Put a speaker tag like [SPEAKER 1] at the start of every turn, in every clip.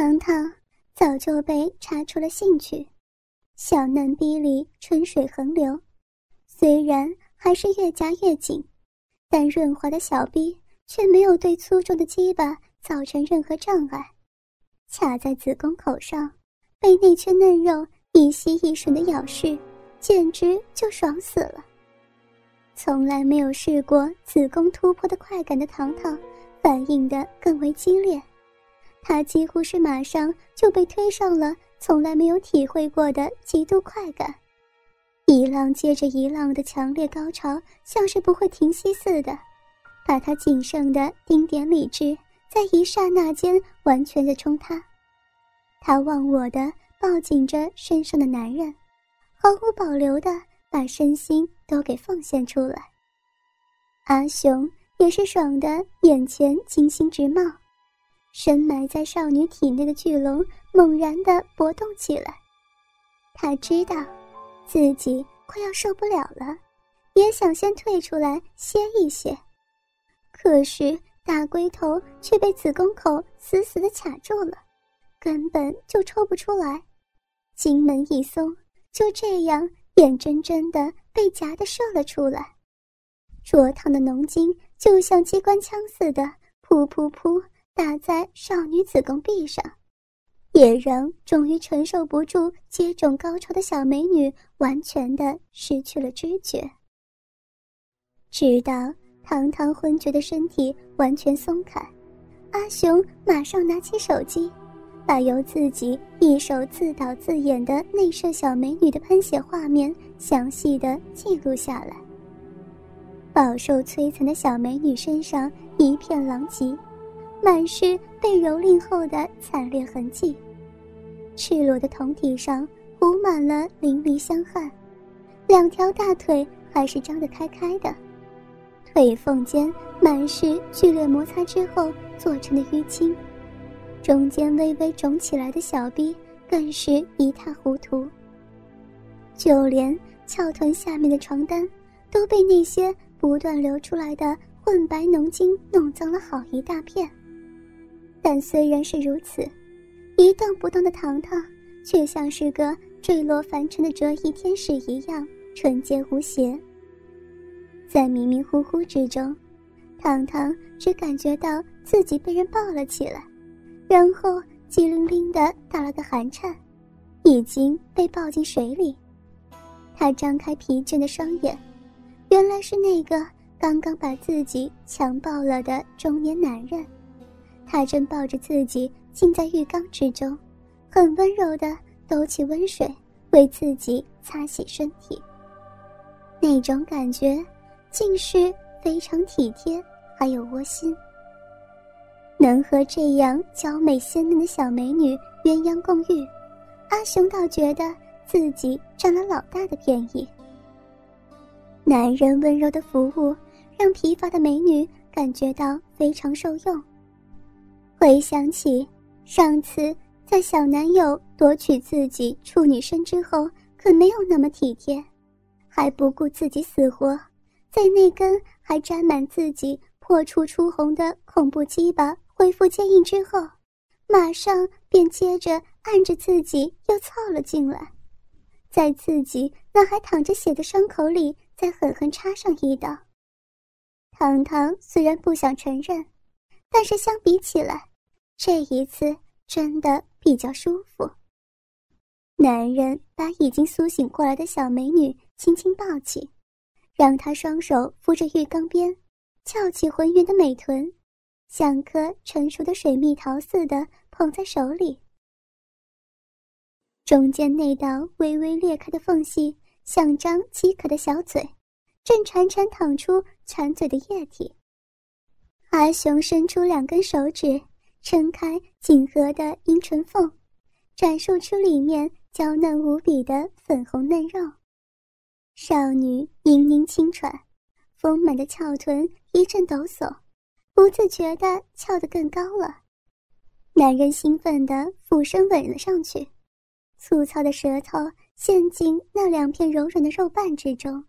[SPEAKER 1] 糖糖早就被查出了兴趣，小嫩逼里春水横流，虽然还是越夹越紧，但润滑的小逼却没有对粗重的鸡巴造成任何障碍。卡在子宫口上，被那圈嫩肉一吸一吮的咬噬，简直就爽死了。从来没有试过子宫突破的快感的糖糖，反应的更为激烈。他几乎是马上就被推上了从来没有体会过的极度快感，一浪接着一浪的强烈高潮，像是不会停息似的，把他仅剩的丁点理智在一刹那间完全的冲塌。他忘我的抱紧着身上的男人，毫无保留的。把身心都给奉献出来，阿雄也是爽的，眼前金星直冒，深埋在少女体内的巨龙猛然的搏动起来。他知道自己快要受不了了，也想先退出来歇一歇，可是大龟头却被子宫口死死的卡住了，根本就抽不出来。金门一松，就这样。眼睁睁的被夹的射了出来，灼烫的浓精就像机关枪似的，噗噗噗打在少女子宫壁上，也让终于承受不住接种高潮的小美女完全的失去了知觉。直到堂堂昏厥的身体完全松开，阿雄马上拿起手机。把由自己一手自导自演的内射小美女的喷血画面详细的记录下来。饱受摧残的小美女身上一片狼藉，满是被蹂躏后的惨烈痕迹。赤裸的胴体上糊满了淋漓香汗，两条大腿还是张得开开的，腿缝间满是剧烈摩擦之后做成的淤青。中间微微肿起来的小臂更是一塌糊涂，就连翘臀下面的床单都被那些不断流出来的混白浓精弄脏了好一大片。但虽然是如此，一动不动的糖糖却像是个坠落凡尘的折翼天使一样纯洁无邪。在迷迷糊糊之中，糖糖只感觉到自己被人抱了起来。然后，机灵灵的打了个寒颤，已经被抱进水里。他张开疲倦的双眼，原来是那个刚刚把自己强暴了的中年男人。他正抱着自己浸在浴缸之中，很温柔的抖起温水，为自己擦洗身体。那种感觉，竟是非常体贴，还有窝心。能和这样娇美鲜嫩的小美女鸳鸯共浴，阿雄倒觉得自己占了老大的便宜。男人温柔的服务让疲乏的美女感觉到非常受用。回想起上次在小男友夺取自己处女身之后，可没有那么体贴，还不顾自己死活，在那根还沾满自己破处出红的恐怖鸡巴。恢复坚硬之后，马上便接着按着自己又凑了进来，在自己那还淌着血的伤口里再狠狠插上一刀。糖糖虽然不想承认，但是相比起来，这一次真的比较舒服。男人把已经苏醒过来的小美女轻轻抱起，让她双手扶着浴缸边，翘起浑圆的美臀。像颗成熟的水蜜桃似的捧在手里，中间那道微微裂开的缝隙，像张饥渴的小嘴，正潺潺淌出馋嘴的液体。阿雄伸出两根手指，撑开紧合的阴唇缝，展示出里面娇嫩无比的粉红嫩肉。少女嘤嘤轻喘，丰满的翘臀一阵抖擞。不自觉地翘得更高了，男人兴奋地俯身吻了上去，粗糙的舌头陷进那两片柔软的肉瓣之中，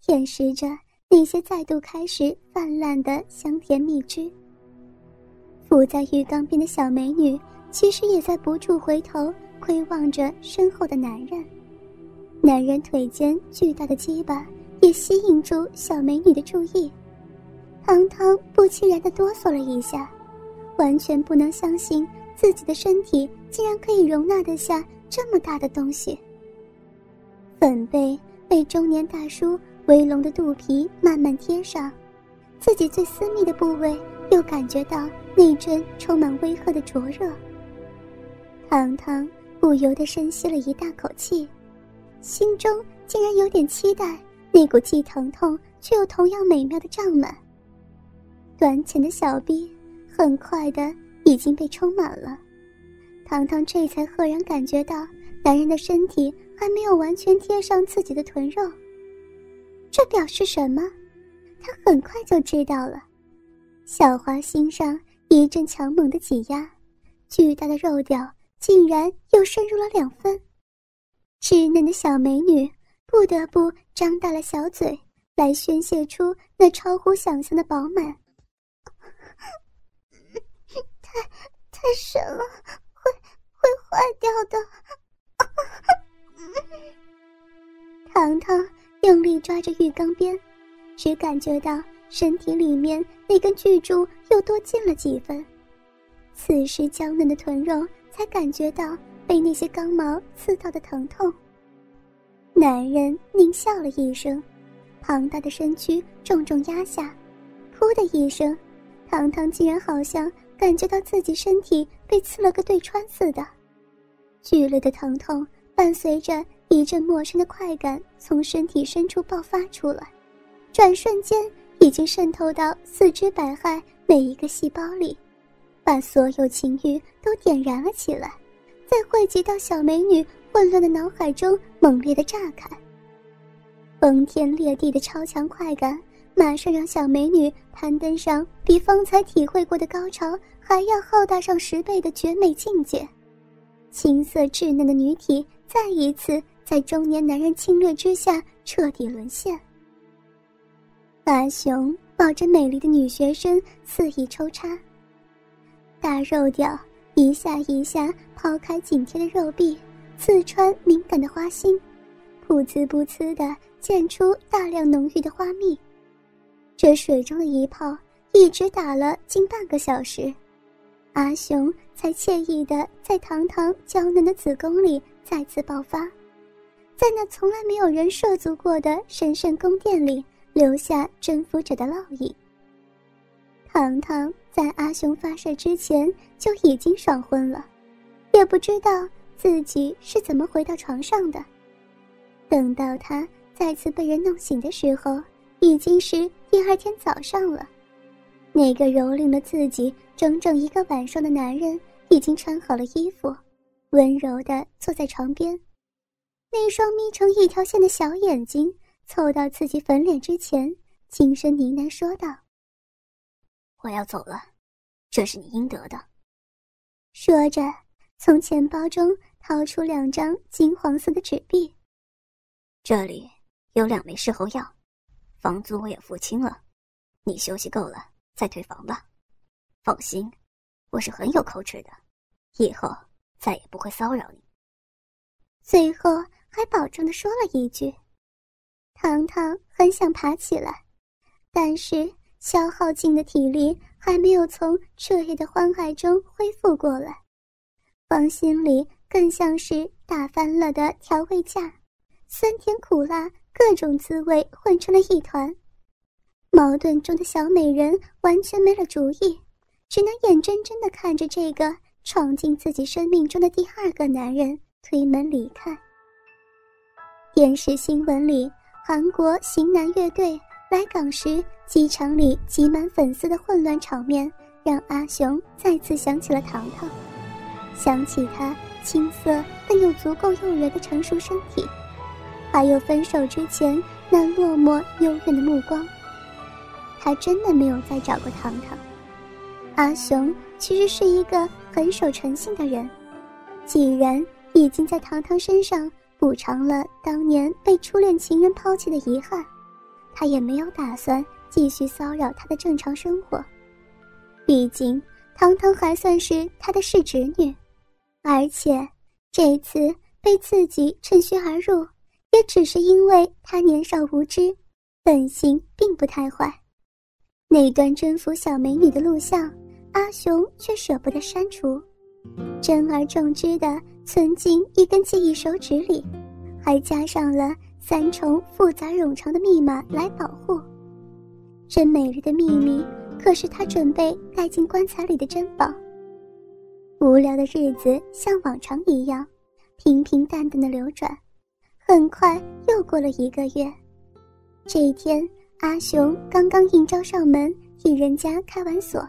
[SPEAKER 1] 舔食着那些再度开始泛滥的香甜蜜汁。伏在浴缸边的小美女其实也在不住回头窥望着身后的男人。男人腿间巨大的鸡巴也吸引住小美女的注意。唐唐不期然的哆嗦了一下，完全不能相信自己的身体竟然可以容纳得下这么大的东西。粉背被中年大叔围拢的肚皮慢慢贴上，自己最私密的部位又感觉到那阵充满威吓的灼热。糖糖不由得深吸了一大口气，心中竟然有点期待那股既疼痛却又同样美妙的胀满。短浅的小臂很快的已经被充满了，糖糖这才赫然感觉到男人的身体还没有完全贴上自己的臀肉。这表示什么？他很快就知道了。小花心上一阵强猛的挤压，巨大的肉屌竟然又深入了两分。稚嫩的小美女不得不张大了小嘴，来宣泄出那超乎想象的饱满。太太深了，会会坏掉的。糖糖用力抓着浴缸边，只感觉到身体里面那根巨柱又多进了几分。此时娇嫩的臀肉才感觉到被那些刚毛刺到的疼痛。男人狞笑了一声，庞大的身躯重重压下，噗的一声。糖糖竟然好像感觉到自己身体被刺了个对穿似的，剧烈的疼痛伴随着一阵陌生的快感从身体深处爆发出来，转瞬间已经渗透到四肢百骸每一个细胞里，把所有情欲都点燃了起来，再汇集到小美女混乱的脑海中猛烈的炸开，崩天裂地的超强快感。马上让小美女攀登上比方才体会过的高潮还要浩大上十倍的绝美境界，青涩稚嫩的女体再一次在中年男人侵略之下彻底沦陷。阿雄抱着美丽的女学生肆意抽插，大肉屌一下一下抛开紧贴的肉壁，刺穿敏感的花心，噗呲噗呲的溅出大量浓郁的花蜜。这水中的一炮一直打了近半个小时，阿雄才惬意的在堂堂娇嫩的子宫里再次爆发，在那从来没有人涉足过的神圣宫殿里留下征服者的烙印。糖糖在阿雄发射之前就已经爽昏了，也不知道自己是怎么回到床上的。等到他再次被人弄醒的时候。已经是第二天早上了，那个蹂躏了自己整整一个晚上的男人已经穿好了衣服，温柔的坐在床边，那双眯成一条线的小眼睛凑到自己粉脸之前，轻声呢喃说道：“
[SPEAKER 2] 我要走了，这是你应得的。”
[SPEAKER 1] 说着，从钱包中掏出两张金黄色的纸币，
[SPEAKER 2] 这里有两枚事后药。房租我也付清了，你休息够了再退房吧。放心，我是很有口齿的，以后再也不会骚扰你。
[SPEAKER 1] 最后还保证的说了一句：“糖糖很想爬起来，但是消耗尽的体力还没有从彻夜的欢爱中恢复过来，芳心里更像是打翻了的调味架，酸甜苦辣。”各种滋味混成了一团，矛盾中的小美人完全没了主意，只能眼睁睁的看着这个闯进自己生命中的第二个男人推门离开。电视新闻里，韩国型男乐队来港时，机场里挤满粉丝的混乱场面，让阿雄再次想起了糖糖，想起他青涩但又足够诱人的成熟身体。还有分手之前那落寞幽怨的目光。他真的没有再找过糖糖。阿雄其实是一个很守诚信的人，既然已经在糖糖身上补偿了当年被初恋情人抛弃的遗憾，他也没有打算继续骚扰他的正常生活。毕竟糖糖还算是他的世侄女，而且这次被自己趁虚而入，也只是因为他年少无知，本性并不太坏。那段征服小美女的录像，阿雄却舍不得删除，珍而重之的存进一根记忆手指里，还加上了三重复杂冗长的密码来保护。这美丽的秘密，可是他准备带进棺材里的珍宝。无聊的日子像往常一样，平平淡淡的流转。很快又过了一个月，这一天，阿雄刚刚应招上门，替人家开完锁，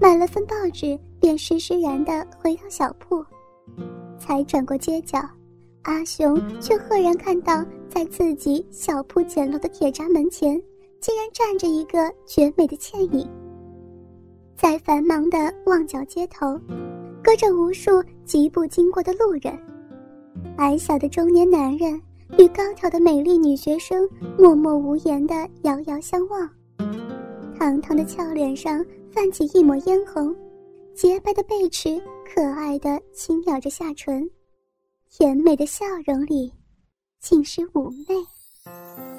[SPEAKER 1] 买了份报纸，便施施然的回到小铺。才转过街角，阿雄却赫然看到，在自己小铺简陋的铁闸门前，竟然站着一个绝美的倩影。在繁忙的旺角街头。隔着无数疾步经过的路人，矮小的中年男人与高挑的美丽女学生默默无言地遥遥相望，堂堂的俏脸上泛起一抹嫣红，洁白的背齿可爱的轻咬着下唇，甜美的笑容里尽是妩媚。